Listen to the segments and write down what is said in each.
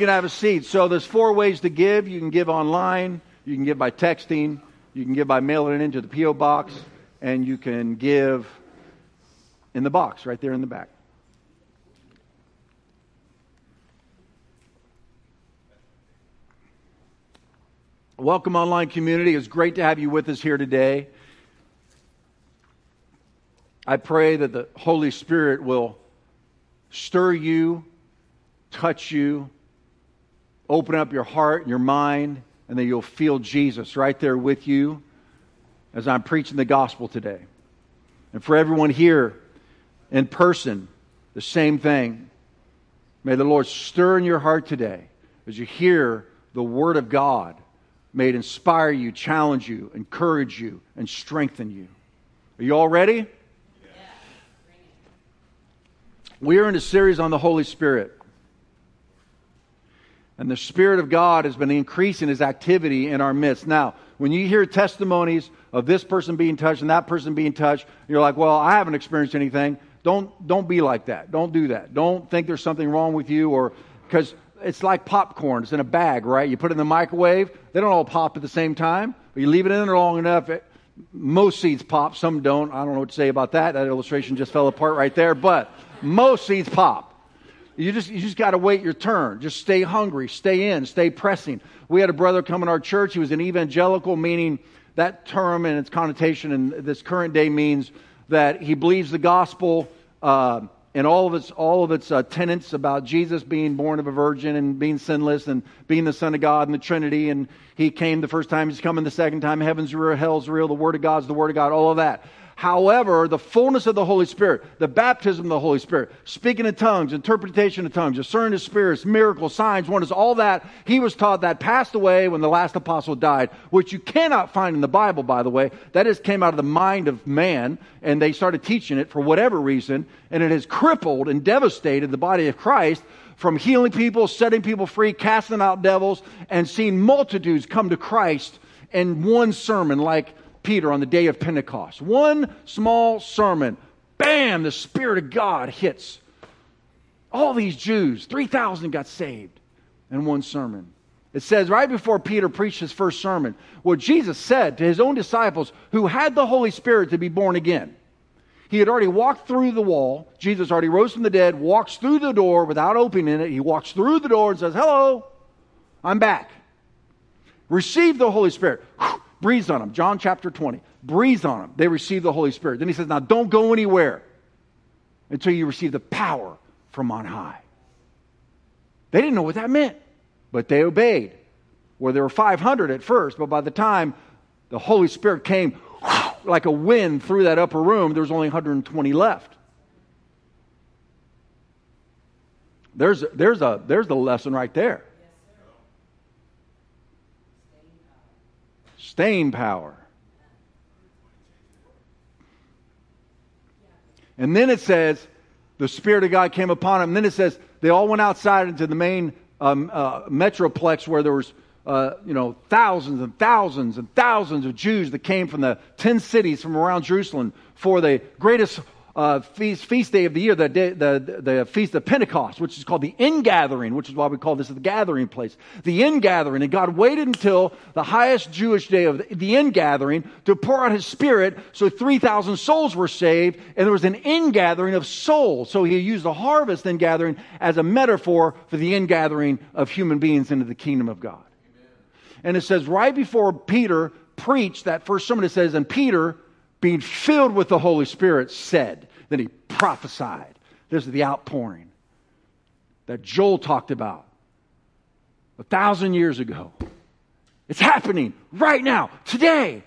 You can have a seat. So there's four ways to give. You can give online, you can give by texting, you can give by mailing it into the P.O. box, and you can give in the box right there in the back. Welcome, online community. It's great to have you with us here today. I pray that the Holy Spirit will stir you, touch you, open up your heart and your mind, and that you'll feel Jesus right there with you as I'm preaching the gospel today. And for everyone here in person, the same thing. May the Lord stir in your heart today as you hear the Word of God may it inspire you, challenge you, encourage you, and strengthen you. Are you all ready? We are in a series on the Holy Spirit. And the Spirit of God has been increasing his activity in our midst. Now, when you hear testimonies of this person being touched and that person being touched, you're like, well, I haven't experienced anything. Don't, don't be like that. Don't do that. Don't think there's something wrong with you or because it's like popcorn. It's in a bag, right? You put it in the microwave. They don't all pop at the same time, but you leave it in there long enough. It, most seeds pop, some don't. I don't know what to say about that. That illustration just fell apart right there, but most seeds pop. You just, you just got to wait your turn. Just stay hungry, stay in, stay pressing. We had a brother come in our church. He was an evangelical, meaning that term and its connotation in this current day means that he believes the gospel. Uh, and all of its all of its uh, tenets about Jesus being born of a virgin and being sinless and being the Son of God and the Trinity and He came the first time, He's coming the second time. Heaven's real, hell's real. The Word of God's the Word of God. All of that. However, the fullness of the Holy Spirit, the baptism of the Holy Spirit, speaking in tongues, interpretation of tongues, discerning of spirits, miracles, signs, wonders, all that, he was taught that passed away when the last apostle died, which you cannot find in the Bible, by the way. That is came out of the mind of man, and they started teaching it for whatever reason, and it has crippled and devastated the body of Christ from healing people, setting people free, casting out devils, and seeing multitudes come to Christ in one sermon like Peter on the day of Pentecost. One small sermon, bam, the Spirit of God hits. All these Jews, 3,000 got saved in one sermon. It says right before Peter preached his first sermon, what Jesus said to his own disciples who had the Holy Spirit to be born again. He had already walked through the wall. Jesus already rose from the dead, walks through the door without opening it. He walks through the door and says, Hello, I'm back. Receive the Holy Spirit breathes on them. John chapter 20. Breathes on them. They receive the Holy Spirit. Then he says, Now don't go anywhere until you receive the power from on high. They didn't know what that meant, but they obeyed. Where there were 500 at first, but by the time the Holy Spirit came like a wind through that upper room, there was only 120 left. There's, there's, a, there's the lesson right there. Staying power. And then it says, the Spirit of God came upon them. And then it says, they all went outside into the main um, uh, metroplex where there was, uh, you know, thousands and thousands and thousands of Jews that came from the 10 cities from around Jerusalem for the greatest uh, feast, feast day of the year, the, day, the, the feast of Pentecost, which is called the ingathering, which is why we call this the gathering place. The ingathering. And God waited until the highest Jewish day of the, the ingathering to pour out his spirit. So 3,000 souls were saved, and there was an ingathering of souls. So he used the harvest ingathering as a metaphor for the ingathering of human beings into the kingdom of God. Amen. And it says right before Peter preached that first sermon, it says, and Peter being filled with the Holy Spirit, said. Then he prophesied. This is the outpouring that Joel talked about a thousand years ago. It's happening right now, today.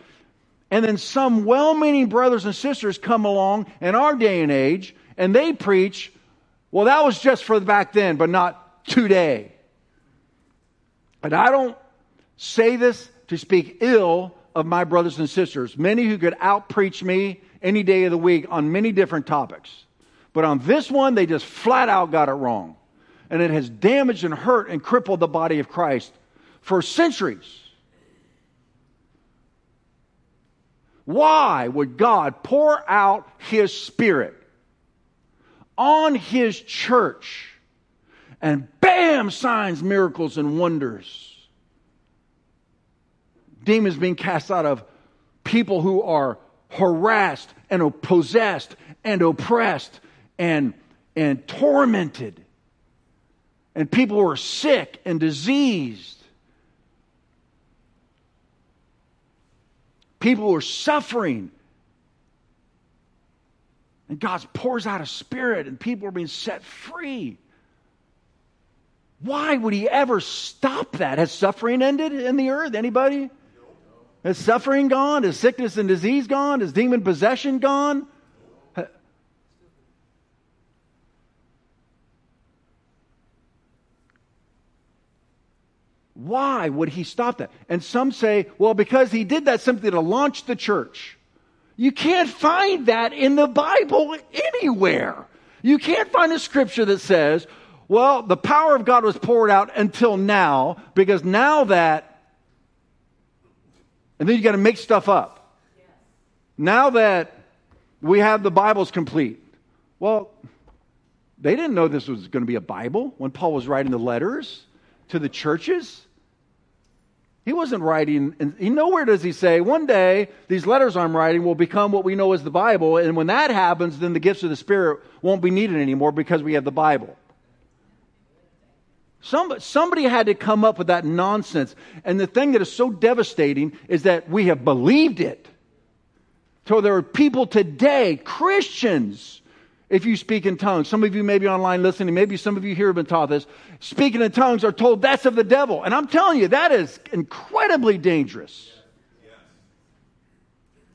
And then some well meaning brothers and sisters come along in our day and age and they preach, well, that was just for the back then, but not today. And I don't say this to speak ill of my brothers and sisters, many who could outpreach me any day of the week on many different topics. But on this one, they just flat out got it wrong. And it has damaged and hurt and crippled the body of Christ for centuries. Why would God pour out His Spirit on His church and bam, signs, miracles, and wonders. Demons being cast out of people who are harassed and possessed and oppressed and, and tormented. And people who are sick and diseased. People who are suffering. And God pours out a spirit and people are being set free. Why would he ever stop that? Has suffering ended in the earth? Anybody? Has suffering gone? Is sickness and disease gone? Is demon possession gone? Why would he stop that? And some say, well, because he did that simply to launch the church. You can't find that in the Bible anywhere. You can't find a scripture that says, well, the power of God was poured out until now, because now that and then you got to make stuff up. Now that we have the Bibles complete, well, they didn't know this was going to be a Bible when Paul was writing the letters to the churches. He wasn't writing, and he, nowhere does he say, one day these letters I'm writing will become what we know as the Bible, and when that happens, then the gifts of the Spirit won't be needed anymore because we have the Bible. Some, somebody had to come up with that nonsense. And the thing that is so devastating is that we have believed it. So there are people today, Christians, if you speak in tongues, some of you may be online listening, maybe some of you here have been taught this, speaking in tongues are told that's of the devil. And I'm telling you, that is incredibly dangerous.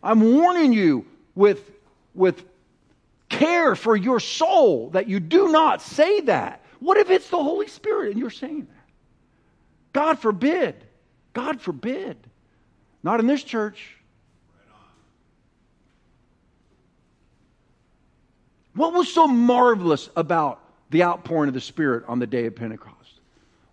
I'm warning you with, with care for your soul that you do not say that. What if it's the Holy Spirit and you're saying that? God forbid. God forbid. Not in this church. What was so marvelous about the outpouring of the Spirit on the day of Pentecost?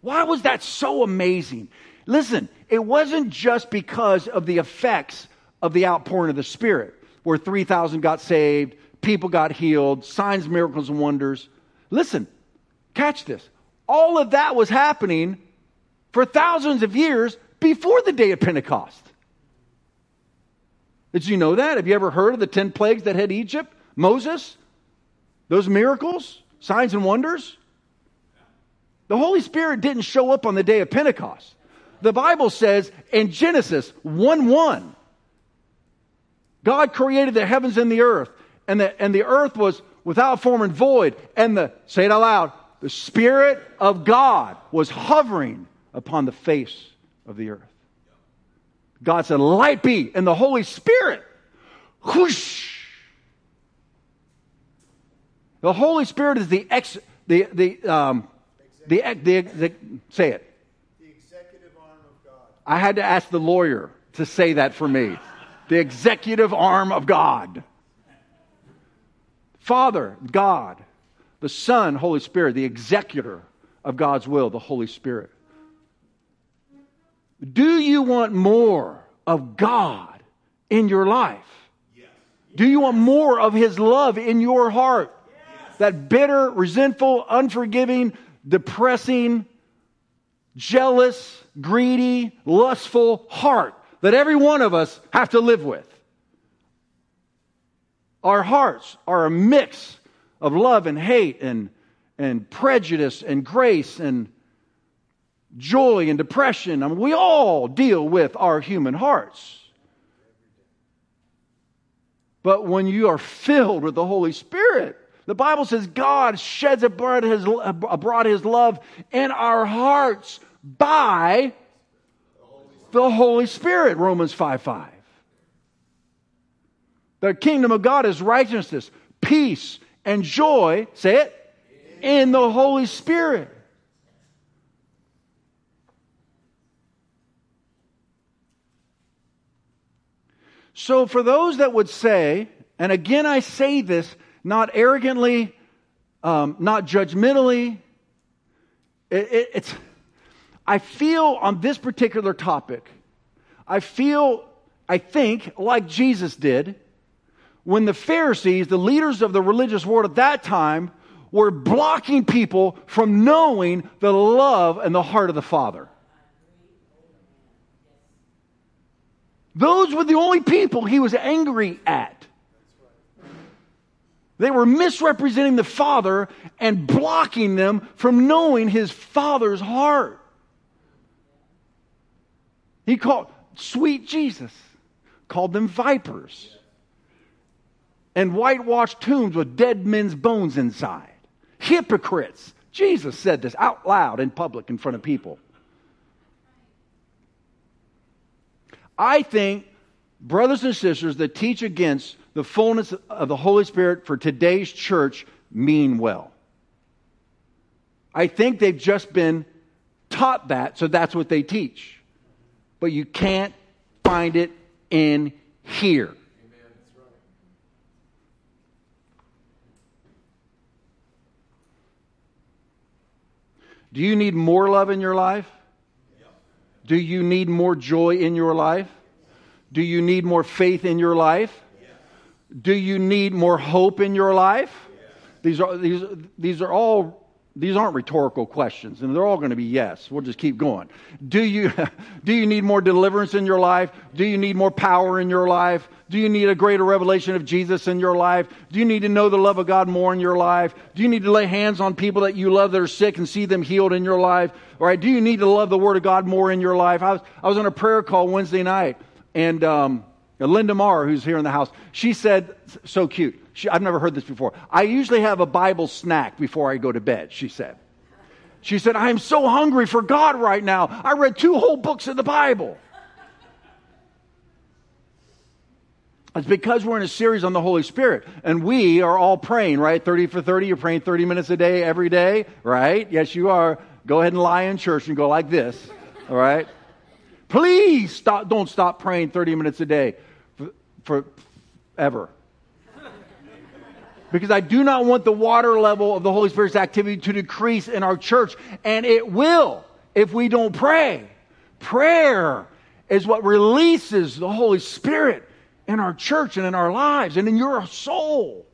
Why was that so amazing? Listen, it wasn't just because of the effects of the outpouring of the Spirit, where 3,000 got saved, people got healed, signs, miracles, and wonders. Listen, Catch this. All of that was happening for thousands of years before the day of Pentecost. Did you know that? Have you ever heard of the 10 plagues that hit Egypt? Moses? Those miracles? Signs and wonders? The Holy Spirit didn't show up on the day of Pentecost. The Bible says in Genesis 1 1, God created the heavens and the earth, and the, and the earth was without form and void, and the, say it out loud, the Spirit of God was hovering upon the face of the earth. God said, Light be, and the Holy Spirit, whoosh. The Holy Spirit is the ex, the, the, um, the, the, the, say it. The executive arm of God. I had to ask the lawyer to say that for me. The executive arm of God. Father, God, the Son, Holy Spirit, the executor of God's will, the Holy Spirit. Do you want more of God in your life? Yes. Do you want more of His love in your heart? Yes. That bitter, resentful, unforgiving, depressing, jealous, greedy, lustful heart that every one of us have to live with. Our hearts are a mix of love and hate and, and prejudice and grace and joy and depression. I mean, we all deal with our human hearts. But when you are filled with the Holy Spirit, the Bible says God sheds abroad his, abroad his love in our hearts by the Holy Spirit, Romans 5 5. The kingdom of God is righteousness, peace, and joy, say it, in the Holy Spirit. So, for those that would say, and again I say this not arrogantly, um, not judgmentally, it, it, it's, I feel on this particular topic, I feel, I think, like Jesus did, when the Pharisees, the leaders of the religious world at that time, were blocking people from knowing the love and the heart of the Father. Those were the only people he was angry at. They were misrepresenting the Father and blocking them from knowing his Father's heart. He called sweet Jesus, called them vipers, and whitewashed tombs with dead men's bones inside. Hypocrites. Jesus said this out loud in public in front of people. I think brothers and sisters that teach against the fullness of the Holy Spirit for today's church mean well. I think they've just been taught that, so that's what they teach. But you can't find it in here. Do you need more love in your life? Do you need more joy in your life? Do you need more faith in your life? Do you need more hope in your life? These are, these, these are all these aren't rhetorical questions, and they're all going to be yes. We'll just keep going. Do you, do you need more deliverance in your life? Do you need more power in your life? Do you need a greater revelation of Jesus in your life? Do you need to know the love of God more in your life? Do you need to lay hands on people that you love that are sick and see them healed in your life? All right, do you need to love the Word of God more in your life? I was, I was on a prayer call Wednesday night, and um, Linda Marr, who's here in the house, she said, so cute. She, I've never heard this before. I usually have a Bible snack before I go to bed, she said. She said, I am so hungry for God right now. I read two whole books of the Bible. It's because we're in a series on the Holy Spirit and we are all praying, right? 30 for 30, you're praying 30 minutes a day every day, right? Yes, you are. Go ahead and lie in church and go like this, all right? Please stop, don't stop praying 30 minutes a day for, for ever because I do not want the water level of the Holy Spirit's activity to decrease in our church, and it will if we don't pray. Prayer is what releases the Holy Spirit in our church and in our lives and in your soul.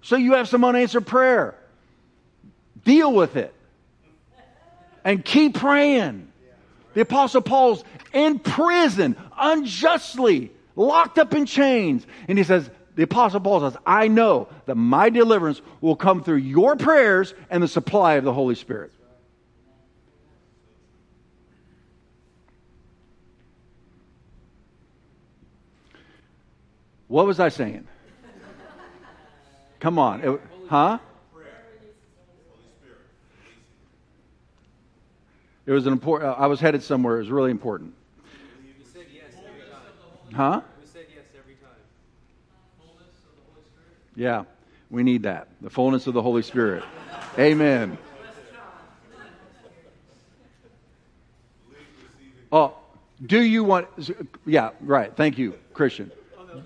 So you have some unanswered prayer. Deal with it. And keep praying. The Apostle Paul's in prison, unjustly, locked up in chains. And he says, the Apostle Paul says, I know that my deliverance will come through your prayers and the supply of the Holy Spirit. What was I saying? Come on. It, huh? It was an important, uh, I was headed somewhere. It was really important. Huh? Yeah, we need that. The fullness of the Holy Spirit. Amen. Oh, do you want, yeah, right. Thank you, Christian.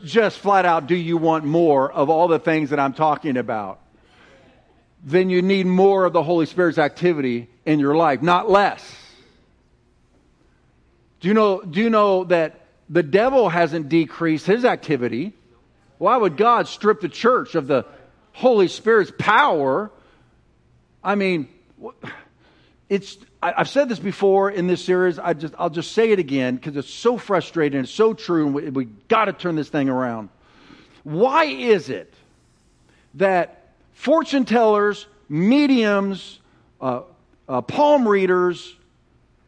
Just flat out, do you want more of all the things that I'm talking about? Then you need more of the Holy Spirit's activity in your life, not less. Do you know, do you know that the devil hasn't decreased his activity? Why would God strip the church of the Holy Spirit's power? I mean, it's, I, have said this before in this series. I just, I'll just say it again because it's so frustrating. It's so true, and we, we got to turn this thing around. Why is it that fortune tellers, mediums, uh, uh, palm readers,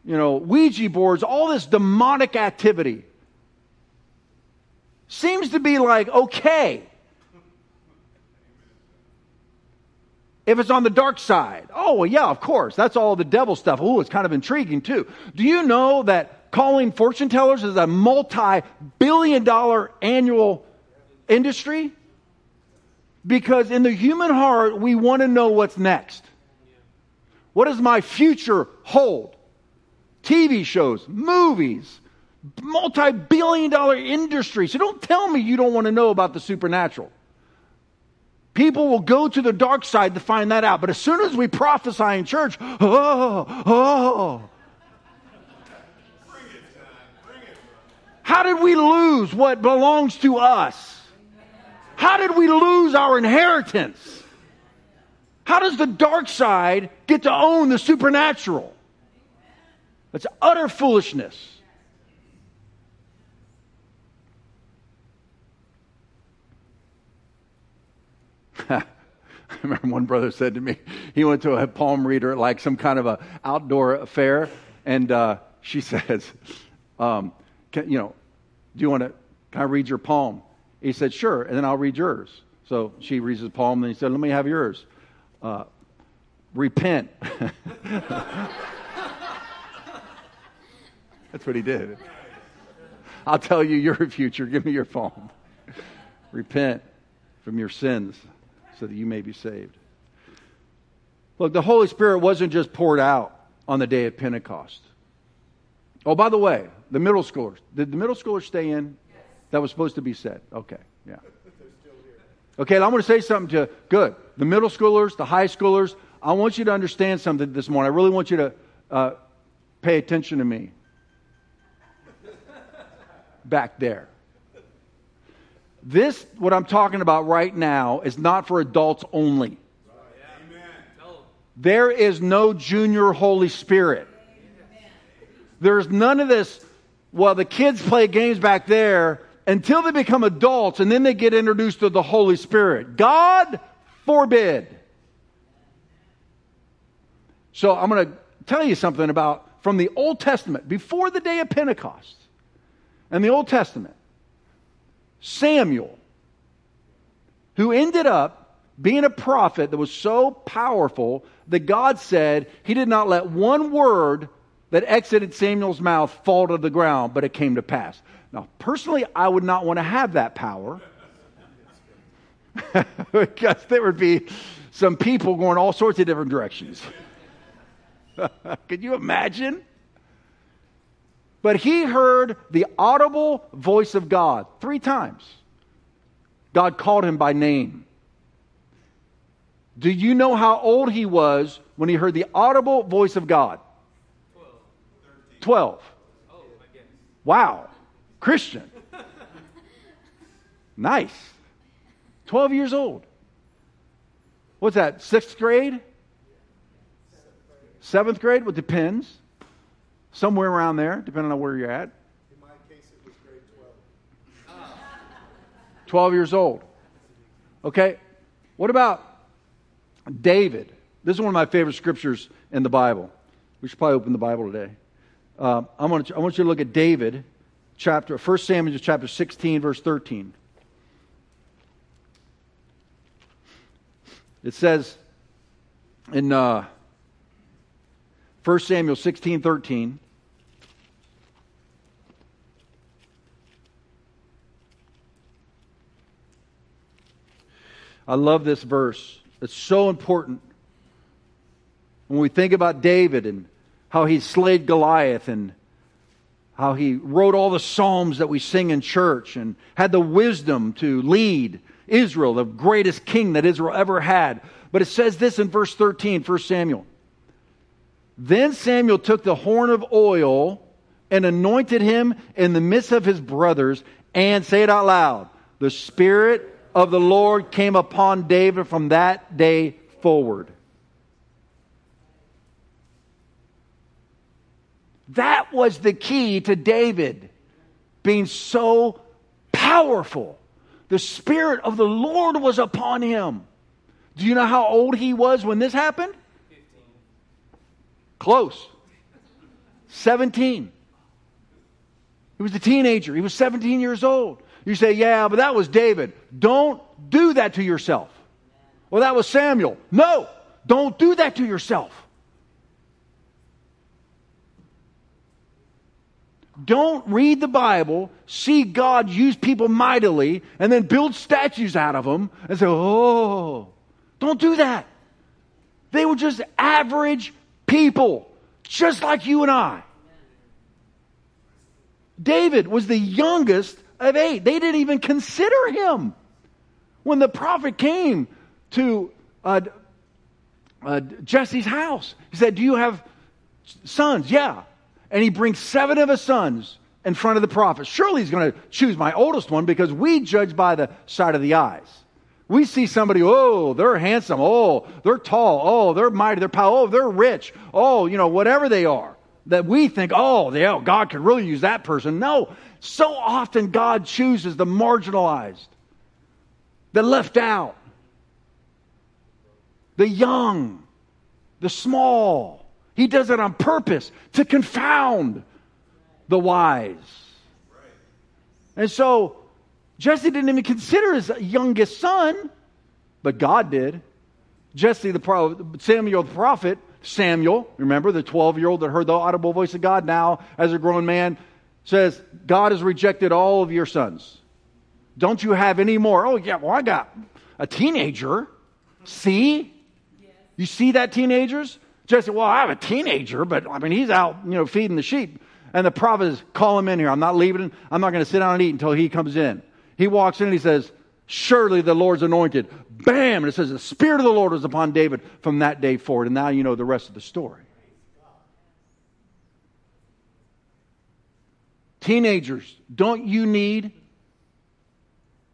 you know, Ouija boards, all this demonic activity seems to be like okay. If it's on the dark side, oh, well, yeah, of course. That's all the devil stuff. Oh, it's kind of intriguing too. Do you know that calling fortune tellers is a multi billion dollar annual industry? Because in the human heart, we want to know what's next. What does my future hold? TV shows, movies, multi billion dollar industry. So don't tell me you don't want to know about the supernatural. People will go to the dark side to find that out. But as soon as we prophesy in church, oh, oh. Bring it, Bring it, How did we lose what belongs to us? How did we lose our inheritance? How does the dark side get to own the supernatural? That's utter foolishness. I remember one brother said to me, he went to a palm reader, like some kind of a outdoor affair, and uh, she says, um, can, you know, do you want to, can I read your palm? He said, sure, and then I'll read yours. So she reads his palm, and he said, let me have yours. Uh, repent. That's what he did. I'll tell you your future. Give me your palm. Repent from your sins so that you may be saved. Look, the Holy Spirit wasn't just poured out on the day of Pentecost. Oh, by the way, the middle schoolers. Did the middle schoolers stay in? Yes. That was supposed to be said. Okay, yeah. Okay, I'm going to say something to good. The middle schoolers, the high schoolers, I want you to understand something this morning. I really want you to uh, pay attention to me. Back there. This, what I'm talking about right now, is not for adults only. There is no junior Holy Spirit. There's none of this, well, the kids play games back there until they become adults and then they get introduced to the Holy Spirit. God forbid. So I'm going to tell you something about from the Old Testament, before the day of Pentecost. And the Old Testament, Samuel, who ended up being a prophet that was so powerful that God said he did not let one word that exited Samuel's mouth fall to the ground, but it came to pass. Now, personally, I would not want to have that power because there would be some people going all sorts of different directions. Could you imagine? But he heard the audible voice of God three times. God called him by name. Do you know how old he was when he heard the audible voice of God? 12. 12. Wow. Christian. Nice. 12 years old. What's that, sixth grade? Seventh grade? Well, depends. Somewhere around there, depending on where you're at. In my case, it was grade 12. 12 years old. Okay? What about David? This is one of my favorite scriptures in the Bible. We should probably open the Bible today. Uh, I, want to, I want you to look at David, chapter 1 Samuel chapter 16, verse 13. It says in uh, 1 Samuel 16 13. I love this verse. It's so important. When we think about David and how he slayed Goliath and how he wrote all the psalms that we sing in church and had the wisdom to lead Israel, the greatest king that Israel ever had. But it says this in verse 13, 1 Samuel. Then Samuel took the horn of oil and anointed him in the midst of his brothers, and say it out loud the Spirit of the Lord came upon David from that day forward. That was the key to David being so powerful. The Spirit of the Lord was upon him. Do you know how old he was when this happened? Close. 17. He was a teenager. He was 17 years old. You say, yeah, but that was David. Don't do that to yourself. Well, that was Samuel. No, don't do that to yourself. Don't read the Bible, see God use people mightily, and then build statues out of them and say, oh, don't do that. They were just average people, just like you and I. David was the youngest of eight. They didn't even consider him. When the prophet came to uh, uh, Jesse's house, he said, Do you have sons? Yeah. And he brings seven of his sons in front of the prophet. Surely he's going to choose my oldest one because we judge by the side of the eyes. We see somebody, oh, they're handsome. Oh, they're tall. Oh, they're mighty. They're powerful. Oh, they're rich. Oh, you know, whatever they are. That we think, oh, yeah, oh, God could really use that person. No. So often God chooses the marginalized, the left out, the young, the small. He does it on purpose to confound the wise. And so Jesse didn't even consider his youngest son, but God did. Jesse, the pro- Samuel the prophet, Samuel, remember the 12 year old that heard the audible voice of God now as a grown man, says, God has rejected all of your sons. Don't you have any more? Oh, yeah, well, I got a teenager. See? You see that, teenagers? Jesse, well, I have a teenager, but I mean, he's out, you know, feeding the sheep. And the prophet is, call him in here. I'm not leaving. I'm not going to sit down and eat until he comes in. He walks in and he says, Surely the Lord's anointed. Bam! And it says, The Spirit of the Lord was upon David from that day forward. And now you know the rest of the story. Teenagers, don't you need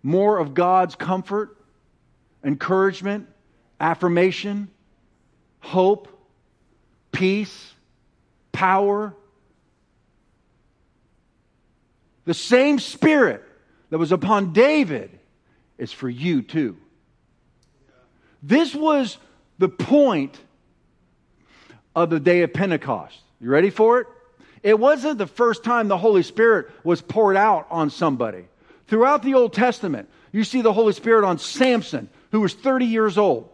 more of God's comfort, encouragement, affirmation, hope, peace, power? The same Spirit that was upon David is for you too. This was the point of the day of Pentecost. You ready for it? It wasn't the first time the Holy Spirit was poured out on somebody. Throughout the Old Testament, you see the Holy Spirit on Samson, who was 30 years old.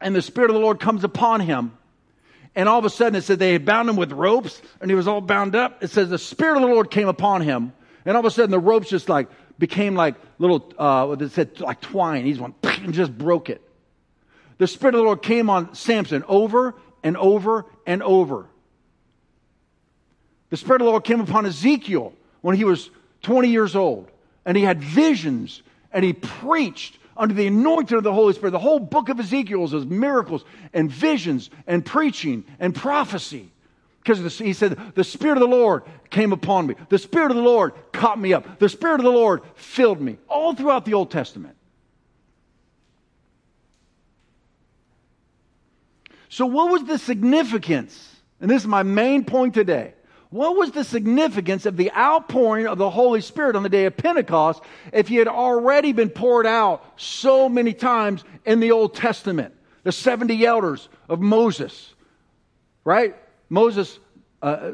And the Spirit of the Lord comes upon him. And all of a sudden, it said they had bound him with ropes, and he was all bound up. It says the Spirit of the Lord came upon him, and all of a sudden, the ropes just like became like little, uh, it said, like twine. He's one and just broke it. The Spirit of the Lord came on Samson over and over and over. The Spirit of the Lord came upon Ezekiel when he was 20 years old, and he had visions, and he preached under the anointing of the Holy Spirit. The whole book of Ezekiel was miracles and visions and preaching and prophecy. Because he said, The Spirit of the Lord came upon me. The Spirit of the Lord caught me up. The Spirit of the Lord filled me. All throughout the Old Testament. So, what was the significance? And this is my main point today. What was the significance of the outpouring of the Holy Spirit on the day of Pentecost if he had already been poured out so many times in the Old Testament? The 70 elders of Moses, right? Moses' uh,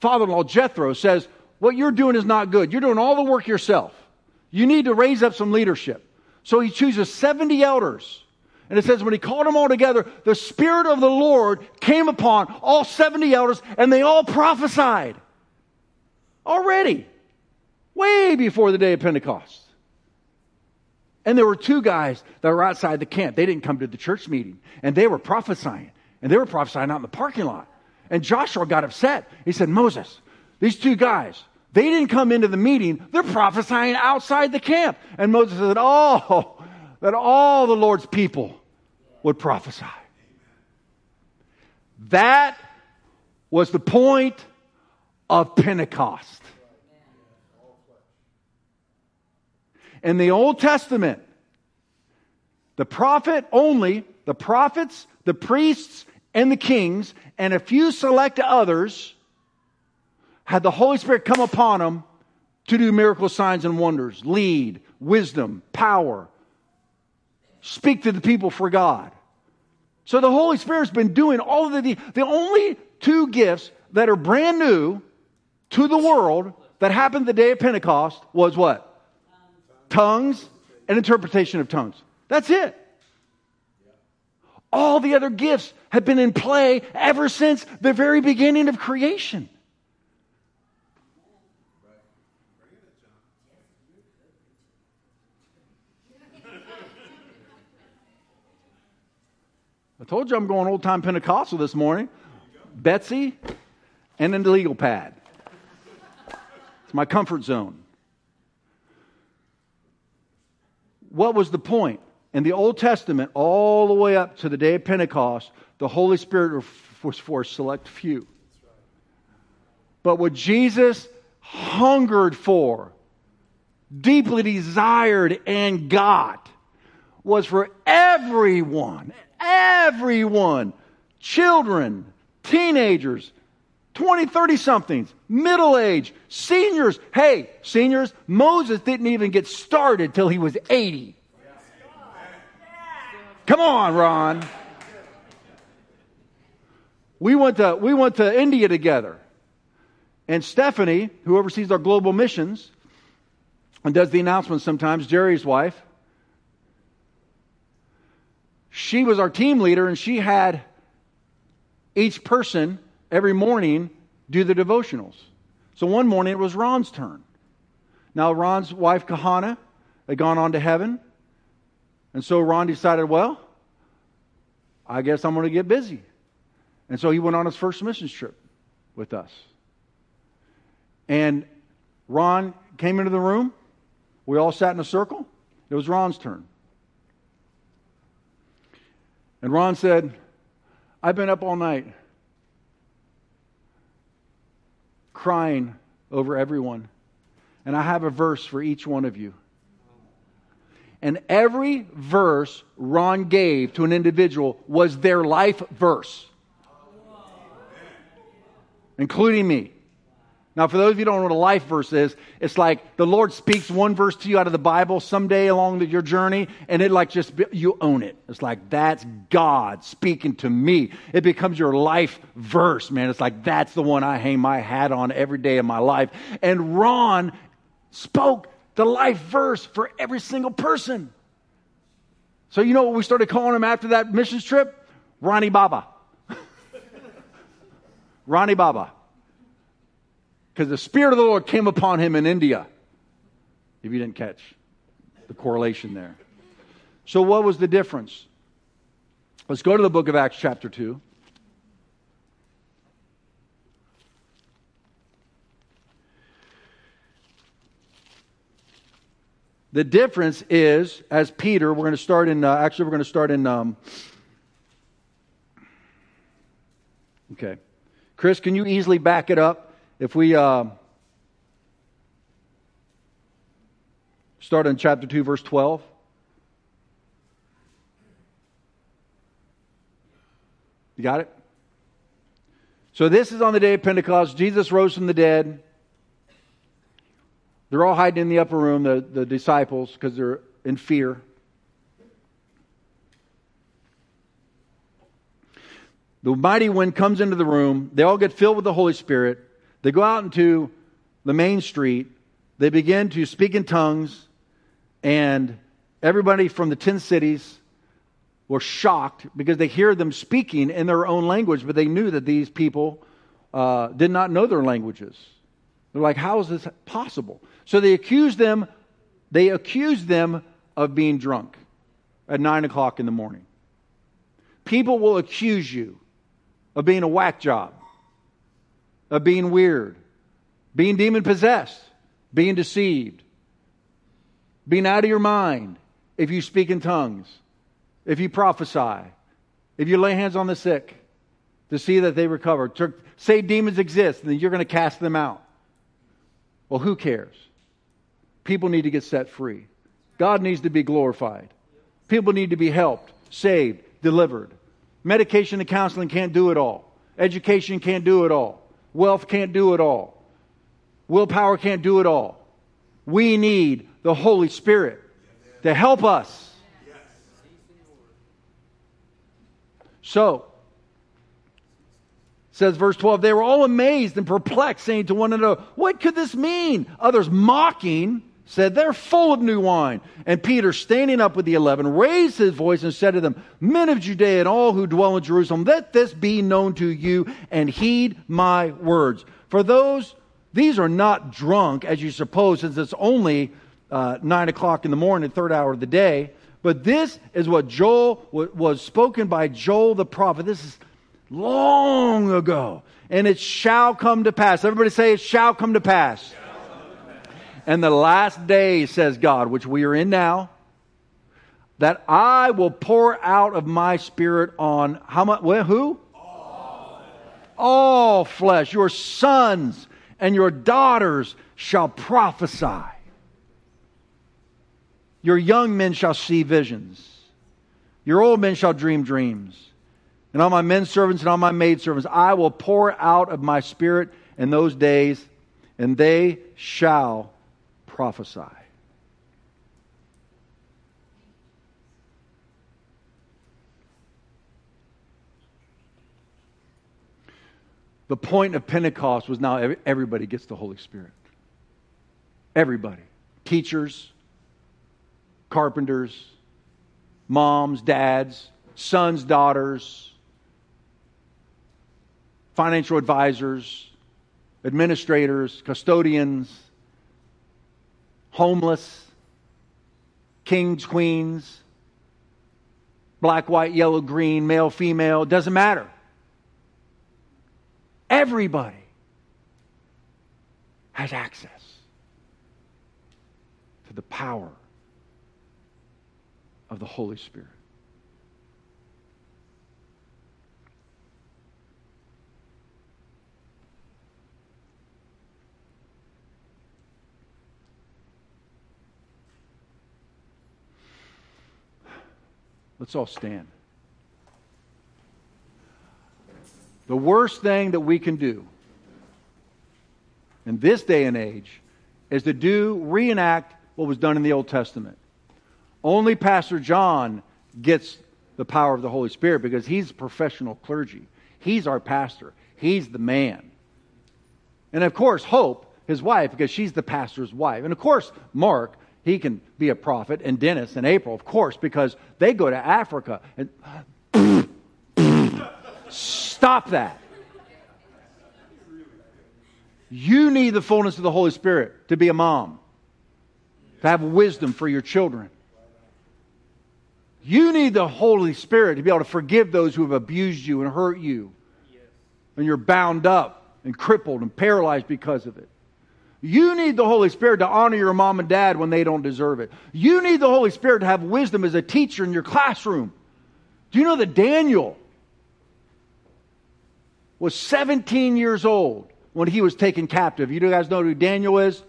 father in law, Jethro, says, What you're doing is not good. You're doing all the work yourself. You need to raise up some leadership. So he chooses 70 elders. And it says, when he called them all together, the Spirit of the Lord came upon all 70 elders, and they all prophesied. Already. Way before the day of Pentecost. And there were two guys that were outside the camp. They didn't come to the church meeting. And they were prophesying. And they were prophesying out in the parking lot. And Joshua got upset. He said, Moses, these two guys, they didn't come into the meeting. They're prophesying outside the camp. And Moses said, Oh, that all the Lord's people would prophesy. That was the point of Pentecost. In the Old Testament, the prophet only, the prophets, the priests, and the kings, and a few select others had the Holy Spirit come upon them to do miracle signs and wonders, lead, wisdom, power, speak to the people for God. So the Holy Spirit's been doing all of the, the only two gifts that are brand new to the world that happened the day of Pentecost was what? Tongues and interpretation of tongues. That's it. All the other gifts have been in play ever since the very beginning of creation. I told you I'm going old time Pentecostal this morning. Betsy and an legal pad. It's my comfort zone. What was the point? In the Old Testament, all the way up to the day of Pentecost, the Holy Spirit was for a select few. But what Jesus hungered for, deeply desired, and got was for everyone. Everyone. Children, teenagers, 20, 30 somethings, middle age, seniors. Hey, seniors, Moses didn't even get started till he was 80. Come on, Ron. We went to, we went to India together. And Stephanie, who oversees our global missions and does the announcements sometimes, Jerry's wife, she was our team leader and she had each person every morning do the devotionals. So one morning it was Ron's turn. Now, Ron's wife, Kahana, had gone on to heaven. And so Ron decided, well, I guess I'm going to get busy. And so he went on his first missions trip with us. And Ron came into the room. We all sat in a circle. It was Ron's turn. And Ron said, I've been up all night crying over everyone. And I have a verse for each one of you. And every verse Ron gave to an individual was their life verse, including me. Now, for those of you who don't know what a life verse is, it's like the Lord speaks one verse to you out of the Bible someday along the, your journey, and it like just, you own it. It's like, that's God speaking to me. It becomes your life verse, man. It's like, that's the one I hang my hat on every day of my life. And Ron spoke the life verse for every single person. So, you know what we started calling him after that missions trip? Ronnie Baba. Ronnie Baba because the Spirit of the Lord came upon him in India. If you didn't catch the correlation there. So, what was the difference? Let's go to the book of Acts, chapter 2. The difference is, as Peter, we're going to start in, uh, actually, we're going to start in, um, okay. Chris, can you easily back it up? If we uh, start in chapter 2, verse 12. You got it? So, this is on the day of Pentecost. Jesus rose from the dead. They're all hiding in the upper room, the, the disciples, because they're in fear. The mighty wind comes into the room. They all get filled with the Holy Spirit. They go out into the main street. They begin to speak in tongues, and everybody from the 10 cities were shocked because they hear them speaking in their own language, but they knew that these people uh, did not know their languages. They're like, how is this possible? So they accused them, they accused them of being drunk at nine o'clock in the morning. People will accuse you of being a whack job of being weird, being demon possessed, being deceived, being out of your mind if you speak in tongues, if you prophesy, if you lay hands on the sick to see that they recover. To say demons exist, then you're going to cast them out. Well, who cares? People need to get set free. God needs to be glorified. People need to be helped, saved, delivered. Medication and counseling can't do it all. Education can't do it all. Wealth can't do it all. Willpower can't do it all. We need the Holy Spirit to help us. So, says verse 12, they were all amazed and perplexed, saying to one another, What could this mean? Others mocking said, They're full of new wine. And Peter, standing up with the eleven, raised his voice and said to them, Men of Judea and all who dwell in Jerusalem, let this be known to you and heed my words. For those, these are not drunk, as you suppose, since it's only uh, nine o'clock in the morning, third hour of the day. But this is what Joel was spoken by Joel the prophet. This is long ago. And it shall come to pass. Everybody say it shall come to pass and the last day, says God, which we are in now, that I will pour out of my spirit on how much? Well, who? All. All flesh. Your sons and your daughters shall prophesy. Your young men shall see visions. Your old men shall dream dreams. And on my men servants and on my maidservants, I will pour out of my spirit in those days, and they shall prophesy. The point of Pentecost was now everybody gets the Holy Spirit. Everybody. Teachers, carpenters, moms, dads, sons, daughters, financial advisors, administrators, custodians, homeless, kings, queens, black, white, yellow, green, male, female, doesn't matter. Everybody has access to the power of the Holy Spirit. Let's all stand. The worst thing that we can do in this day and age is to do, reenact what was done in the Old Testament. Only Pastor John gets the power of the Holy Spirit because he's a professional clergy. He's our pastor, he's the man. And of course, Hope, his wife, because she's the pastor's wife. And of course, Mark, he can be a prophet, and Dennis and April, of course, because they go to Africa. And stop that. You need the fullness of the Holy Spirit to be a mom, to have wisdom for your children. You need the Holy Spirit to be able to forgive those who have abused you and hurt you. And you're bound up and crippled and paralyzed because of it. You need the Holy Spirit to honor your mom and dad when they don't deserve it. You need the Holy Spirit to have wisdom as a teacher in your classroom. Do you know that Daniel was 17 years old when he was taken captive? You guys know who Daniel is?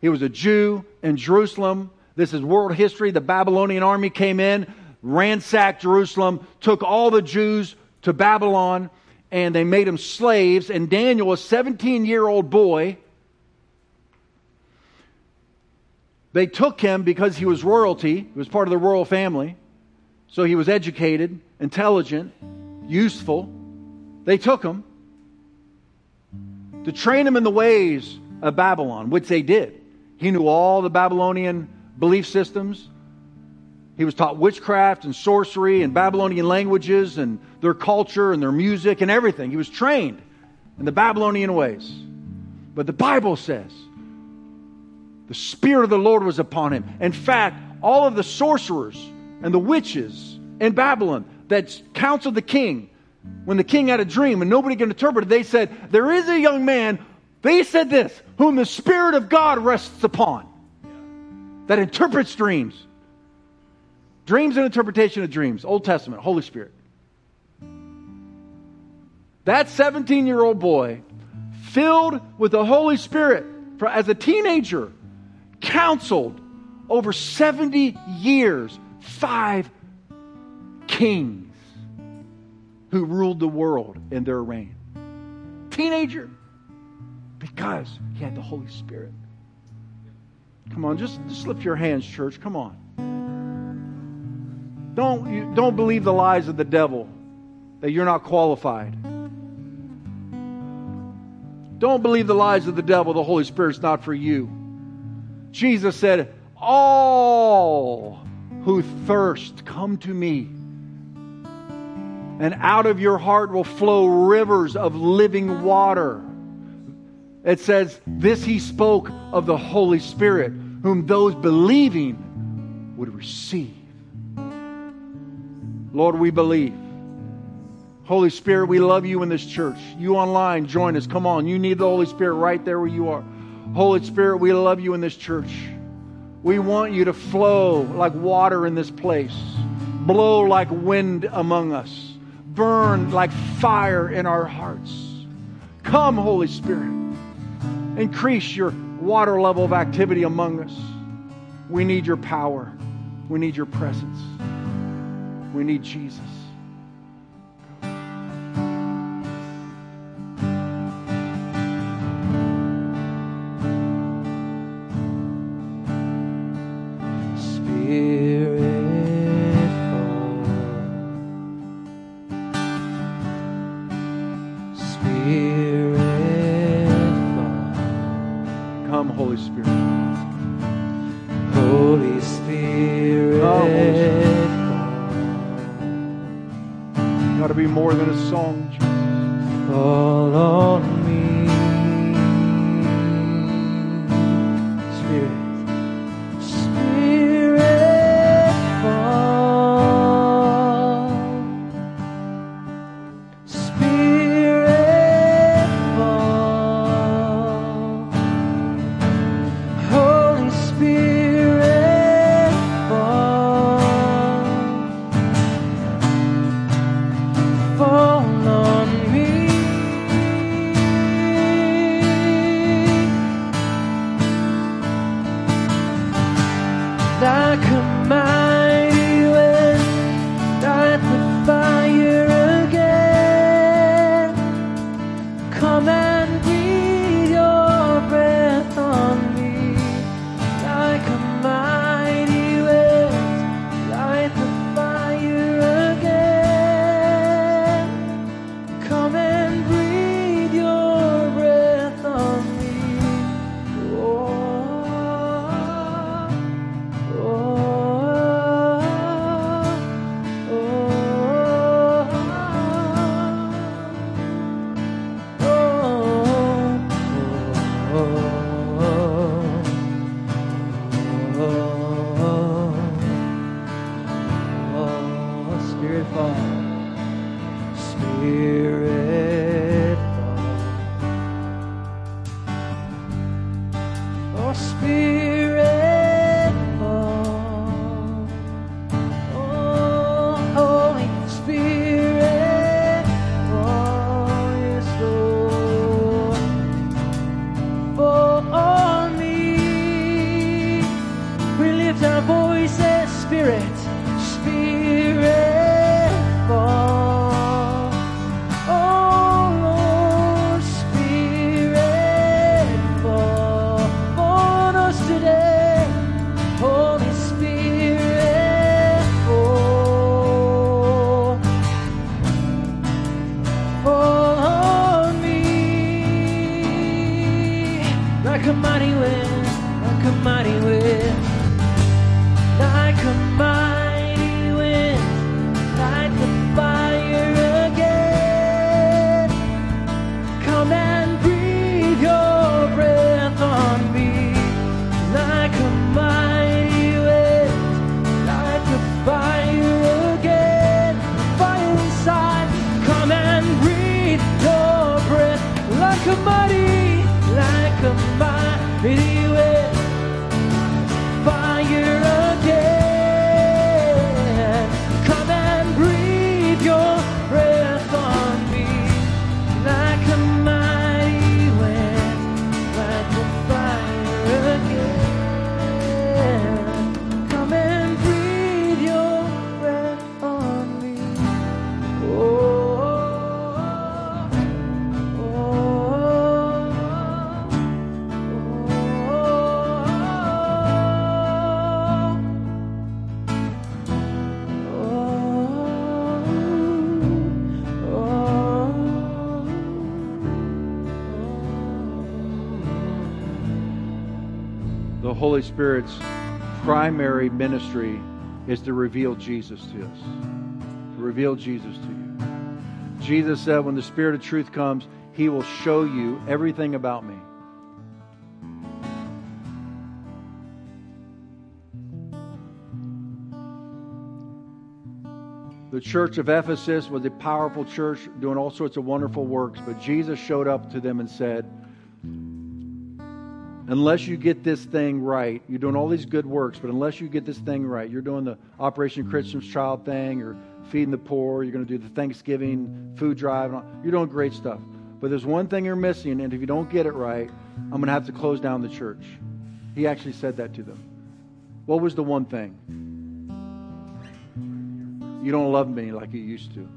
He was a Jew in Jerusalem. This is world history. The Babylonian army came in, ransacked Jerusalem, took all the Jews to Babylon, and they made them slaves. And Daniel, a 17 year old boy, They took him because he was royalty, he was part of the royal family. So he was educated, intelligent, useful. They took him to train him in the ways of Babylon, which they did. He knew all the Babylonian belief systems. He was taught witchcraft and sorcery and Babylonian languages and their culture and their music and everything. He was trained in the Babylonian ways. But the Bible says the Spirit of the Lord was upon him. In fact, all of the sorcerers and the witches in Babylon that counseled the king, when the king had a dream and nobody could interpret it, they said, There is a young man, they said this, whom the Spirit of God rests upon, that interprets dreams. Dreams and interpretation of dreams, Old Testament, Holy Spirit. That 17 year old boy, filled with the Holy Spirit as a teenager, counseled over 70 years five kings who ruled the world in their reign. Teenager, because he had the Holy Spirit. Come on, just, just lift your hands, church. Come on. Don't, you, don't believe the lies of the devil that you're not qualified. Don't believe the lies of the devil, the Holy Spirit's not for you. Jesus said, All who thirst, come to me. And out of your heart will flow rivers of living water. It says, This he spoke of the Holy Spirit, whom those believing would receive. Lord, we believe. Holy Spirit, we love you in this church. You online, join us. Come on. You need the Holy Spirit right there where you are. Holy Spirit, we love you in this church. We want you to flow like water in this place, blow like wind among us, burn like fire in our hearts. Come, Holy Spirit, increase your water level of activity among us. We need your power. We need your presence. We need Jesus. Come, Holy Spirit. Holy Spirit Come, Holy Spirit. Got to be more than a song. Jesus. Fall on The Holy Spirit's primary ministry is to reveal Jesus to us. To reveal Jesus to you. Jesus said, when the Spirit of truth comes, he will show you everything about me. The church of Ephesus was a powerful church doing all sorts of wonderful works, but Jesus showed up to them and said, Unless you get this thing right, you're doing all these good works, but unless you get this thing right, you're doing the Operation Christmas Child thing, or feeding the poor, you're going to do the Thanksgiving food drive, you're doing great stuff. But there's one thing you're missing, and if you don't get it right, I'm going to have to close down the church. He actually said that to them. What was the one thing? You don't love me like you used to.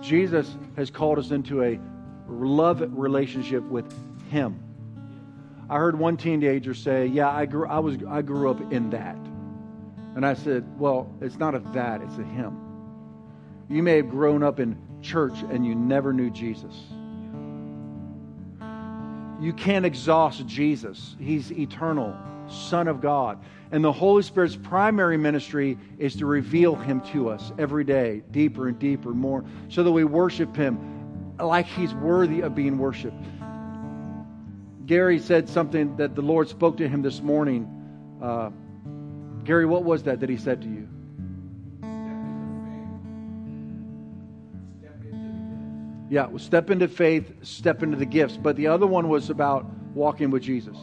Jesus has called us into a love relationship with Him. I heard one teenager say, "Yeah, I grew, I was, I grew up in that," and I said, "Well, it's not a that; it's a Him." You may have grown up in church and you never knew Jesus. You can't exhaust Jesus. He's eternal, Son of God. And the Holy Spirit's primary ministry is to reveal Him to us every day, deeper and deeper, more, so that we worship Him like He's worthy of being worshiped. Gary said something that the Lord spoke to him this morning. Uh, Gary, what was that that He said to you? Yeah, step into faith, step into the gifts. But the other one was about walking with Jesus.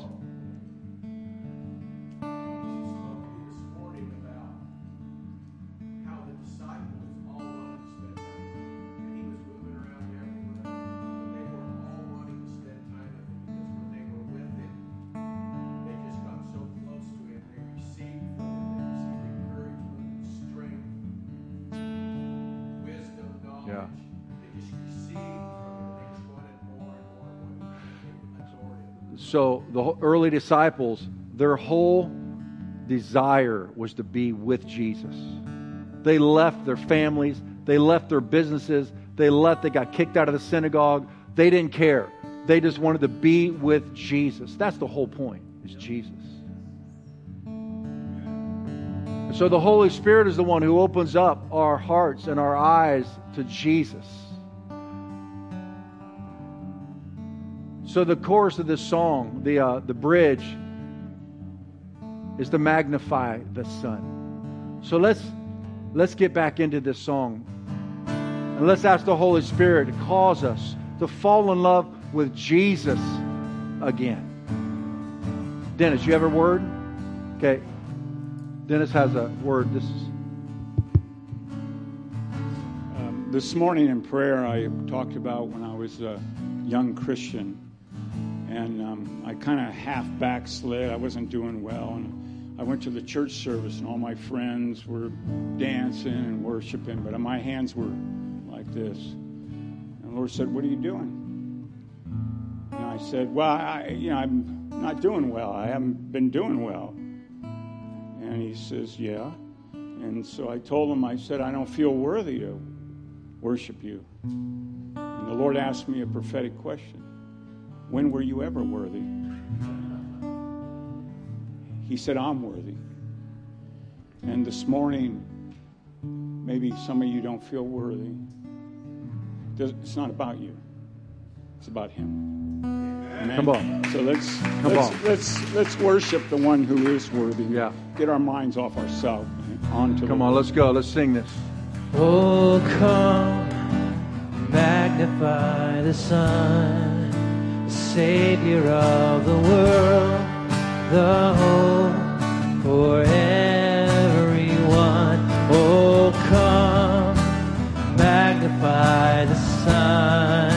The early disciples, their whole desire was to be with Jesus. They left their families, they left their businesses, they left, they got kicked out of the synagogue. They didn't care. They just wanted to be with Jesus. That's the whole point, is Jesus. So the Holy Spirit is the one who opens up our hearts and our eyes to Jesus. So the chorus of this song, the uh, the bridge, is to magnify the Son. So let's let's get back into this song, and let's ask the Holy Spirit to cause us to fall in love with Jesus again. Dennis, you have a word? Okay. Dennis has a word. This is Um, this morning in prayer, I talked about when I was a young Christian, and um, I kind of half backslid. I wasn't doing well, and I went to the church service, and all my friends were dancing and worshiping, but my hands were like this. And the Lord said, "What are you doing?" And I said, "Well, I, you know, I'm not doing well. I haven't been doing well." And he says, "Yeah." And so I told him, I said, I don't feel worthy to worship you. And the Lord asked me a prophetic question When were you ever worthy? He said, I'm worthy. And this morning, maybe some of you don't feel worthy. It's not about you, it's about Him. Amen. Come on. So let's Come let's, on. let's let's worship the one who is worthy. Yeah. Get our minds off ourselves and onto come on. Lord. Let's go. Let's sing this. Oh, come, magnify the Son, the Savior of the world, the hope for everyone. Oh, come, magnify the Son,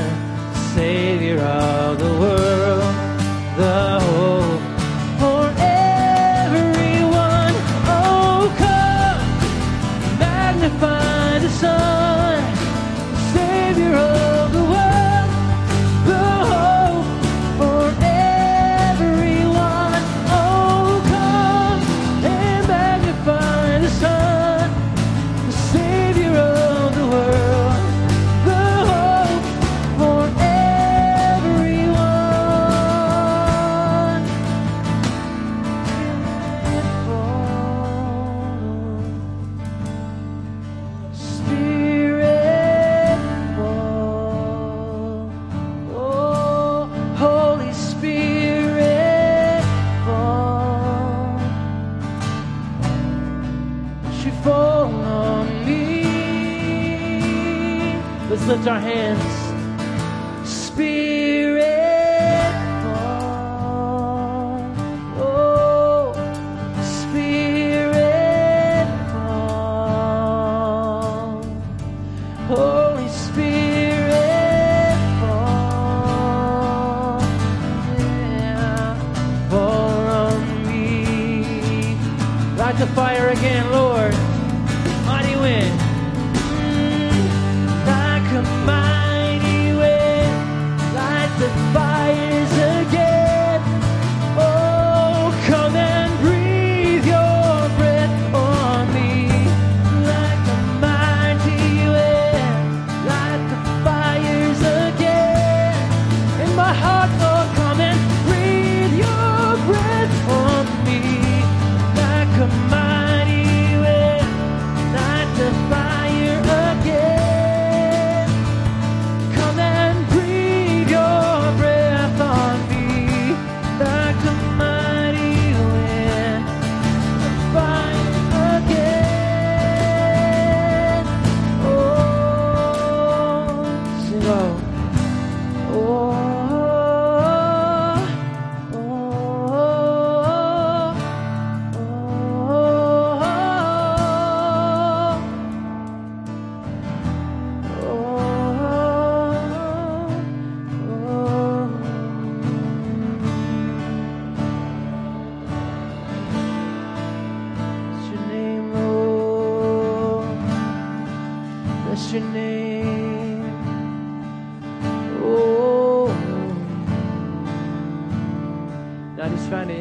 lift our hands.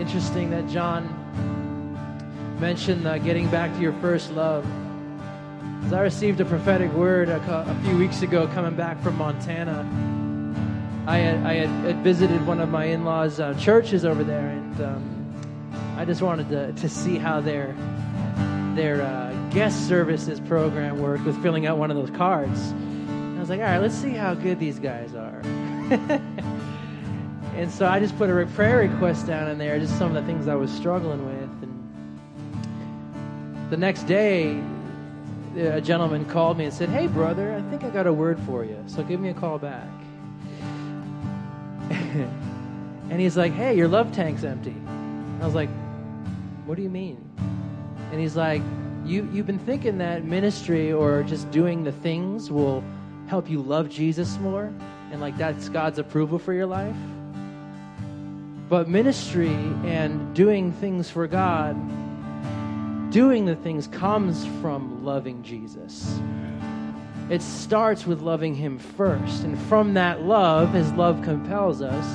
Interesting that John mentioned uh, getting back to your first love. As I received a prophetic word a, a few weeks ago coming back from Montana, I had, I had, had visited one of my in laws' uh, churches over there, and um, I just wanted to, to see how their, their uh, guest services program worked with filling out one of those cards. And I was like, all right, let's see how good these guys are. and so I just put a prayer request down in there, just some of the things I was struggling with. And the next day, a gentleman called me and said, Hey, brother, I think I got a word for you. So give me a call back. and he's like, Hey, your love tank's empty. I was like, What do you mean? And he's like, you, You've been thinking that ministry or just doing the things will help you love Jesus more, and like that's God's approval for your life. But ministry and doing things for God, doing the things comes from loving Jesus. It starts with loving Him first. And from that love, His love compels us.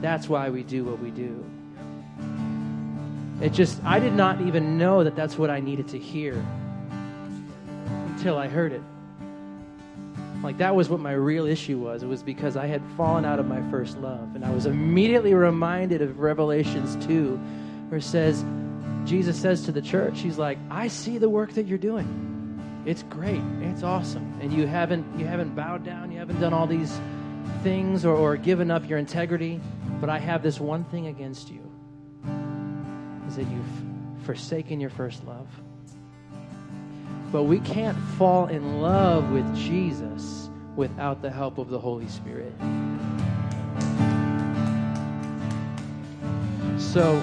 That's why we do what we do. It just, I did not even know that that's what I needed to hear until I heard it. Like that was what my real issue was. It was because I had fallen out of my first love. And I was immediately reminded of Revelations 2, where it says, Jesus says to the church, He's like, I see the work that you're doing. It's great. It's awesome. And you haven't you haven't bowed down, you haven't done all these things or, or given up your integrity. But I have this one thing against you is that you've forsaken your first love. But we can't fall in love with Jesus without the help of the Holy Spirit. So,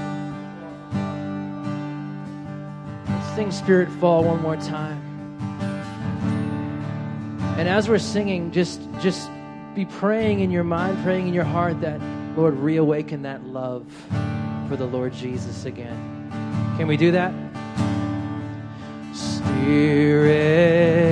let's sing Spirit Fall one more time. And as we're singing, just just be praying in your mind, praying in your heart that Lord reawaken that love for the Lord Jesus again. Can we do that? Spirit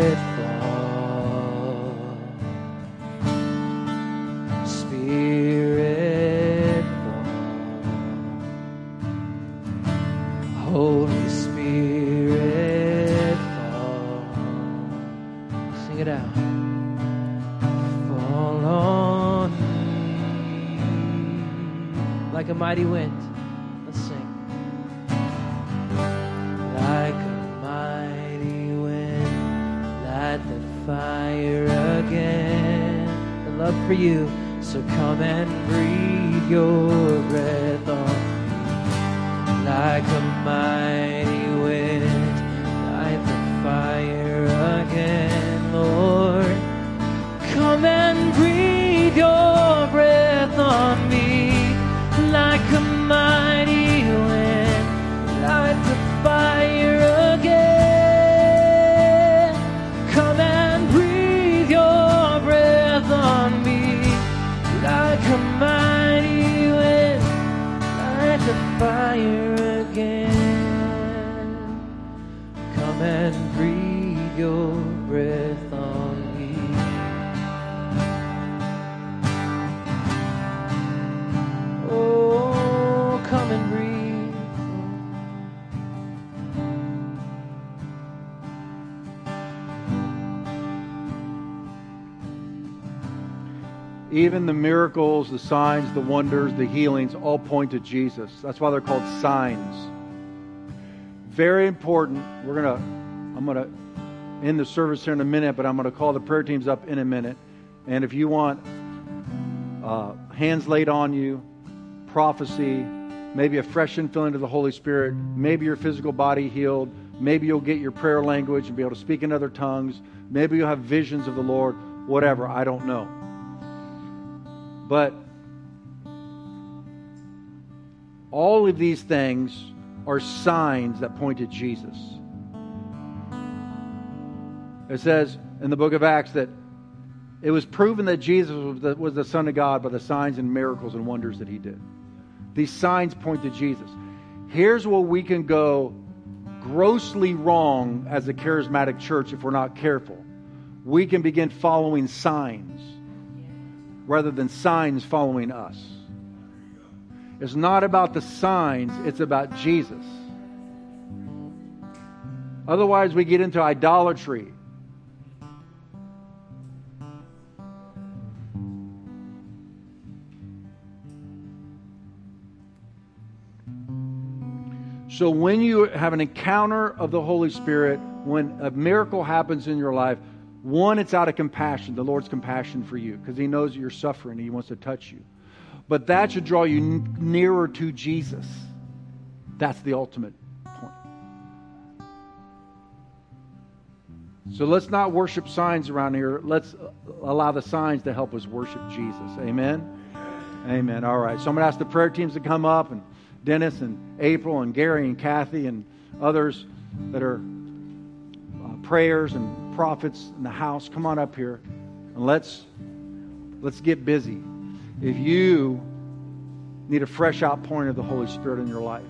Even the miracles, the signs, the wonders, the healings all point to Jesus. That's why they're called signs. Very important. We're going to, I'm going to end the service here in a minute, but I'm going to call the prayer teams up in a minute. And if you want uh, hands laid on you, prophecy, maybe a fresh infilling of the Holy Spirit, maybe your physical body healed, maybe you'll get your prayer language and be able to speak in other tongues, maybe you'll have visions of the Lord, whatever, I don't know. But all of these things are signs that point to Jesus. It says in the book of Acts that it was proven that Jesus was the, Son of God by the signs and miracles and wonders that he did. These signs point to Jesus. Here's where we can go grossly wrong as a charismatic church if we're not careful. We can begin following signs rather than signs following us. It's not about the signs, it's about Jesus. Otherwise, we get into idolatry. So, when you have an encounter of the Holy Spirit, when a miracle happens in your life, one, it's out of compassion, the Lord's compassion for you, because He knows you're suffering and He wants to touch you. But that should draw you n- nearer to Jesus. That's the ultimate point. So let's not worship signs around here. Let's allow the signs to help us worship Jesus. Amen? Amen. All right. So I'm going to ask the prayer teams to come up, and Dennis and April and Gary and Kathy and others that are uh, prayers and prophets in the house. Come on up here, and let's let's get busy. If you need a fresh outpouring of the Holy Spirit in your life,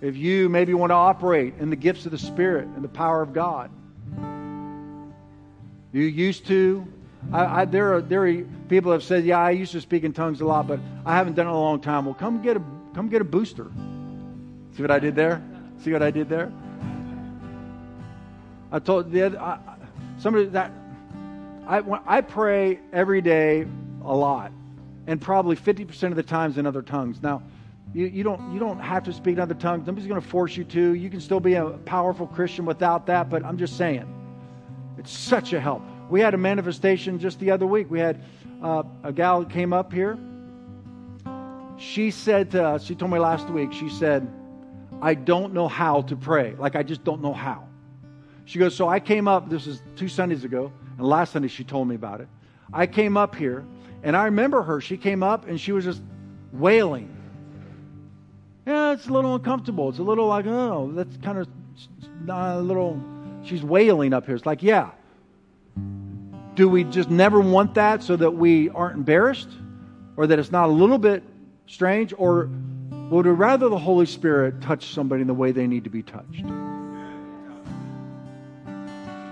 if you maybe want to operate in the gifts of the Spirit and the power of God, you used to. I, I, there are there are people have said, "Yeah, I used to speak in tongues a lot, but I haven't done it in a long time." Well, come get a come get a booster. See what I did there? See what I did there? I told the other, I, somebody that I I pray every day a lot, and probably fifty percent of the times in other tongues. Now, you, you don't you don't have to speak in other tongues. Nobody's going to force you to. You can still be a powerful Christian without that. But I'm just saying, it's such a help. We had a manifestation just the other week. We had uh, a gal came up here. She said to us, she told me last week, she said, I don't know how to pray. Like, I just don't know how. She goes, So I came up, this is two Sundays ago, and last Sunday she told me about it. I came up here, and I remember her. She came up and she was just wailing. Yeah, it's a little uncomfortable. It's a little like, oh, that's kind of a little, she's wailing up here. It's like, yeah. Do we just never want that so that we aren't embarrassed? Or that it's not a little bit strange? Or would we rather the Holy Spirit touch somebody in the way they need to be touched?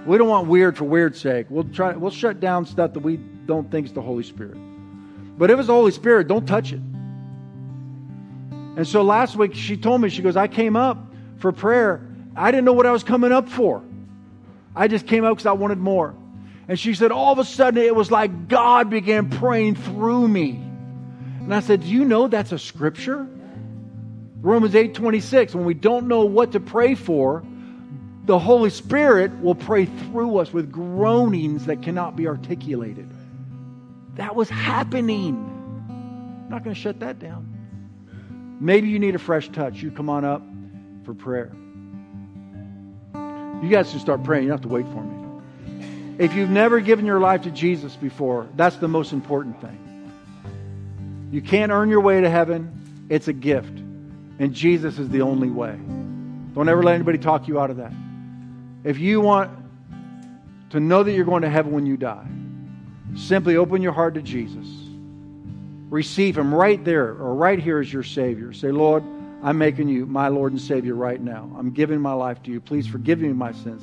We don't want weird for weird's sake. We'll try we'll shut down stuff that we don't think is the Holy Spirit. But if it's the Holy Spirit, don't touch it. And so last week she told me, she goes, I came up for prayer. I didn't know what I was coming up for. I just came up because I wanted more. And she said, all of a sudden it was like God began praying through me. And I said, Do you know that's a scripture? Romans 8 26. When we don't know what to pray for, the Holy Spirit will pray through us with groanings that cannot be articulated. That was happening. I'm not going to shut that down. Maybe you need a fresh touch. You come on up for prayer. You guys can start praying. You don't have to wait for me. If you've never given your life to Jesus before, that's the most important thing. You can't earn your way to heaven, it's a gift. And Jesus is the only way. Don't ever let anybody talk you out of that. If you want to know that you're going to heaven when you die, simply open your heart to Jesus. Receive Him right there or right here as your Savior. Say, Lord, I'm making you my Lord and Savior right now. I'm giving my life to you. Please forgive me my sins.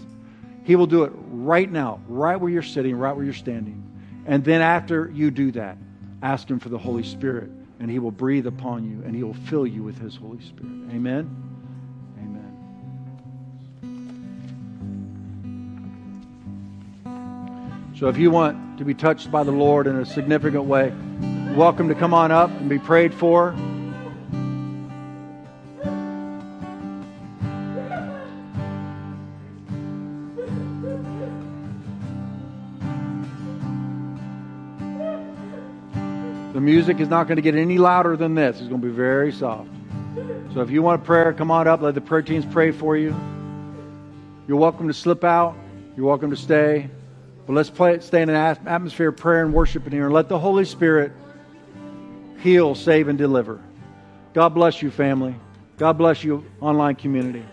He will do it right now, right where you're sitting, right where you're standing. And then after you do that, ask Him for the Holy Spirit, and He will breathe upon you and He will fill you with His Holy Spirit. Amen. So if you want to be touched by the Lord in a significant way, welcome to come on up and be prayed for. The music is not going to get any louder than this. It's going to be very soft. So if you want a prayer, come on up. Let the prayer teams pray for you. You're welcome to slip out. You're welcome to stay. But let's play, stay in an atmosphere of prayer and worship in here and let the Holy Spirit heal, save, and deliver. God bless you, family. God bless you, online community.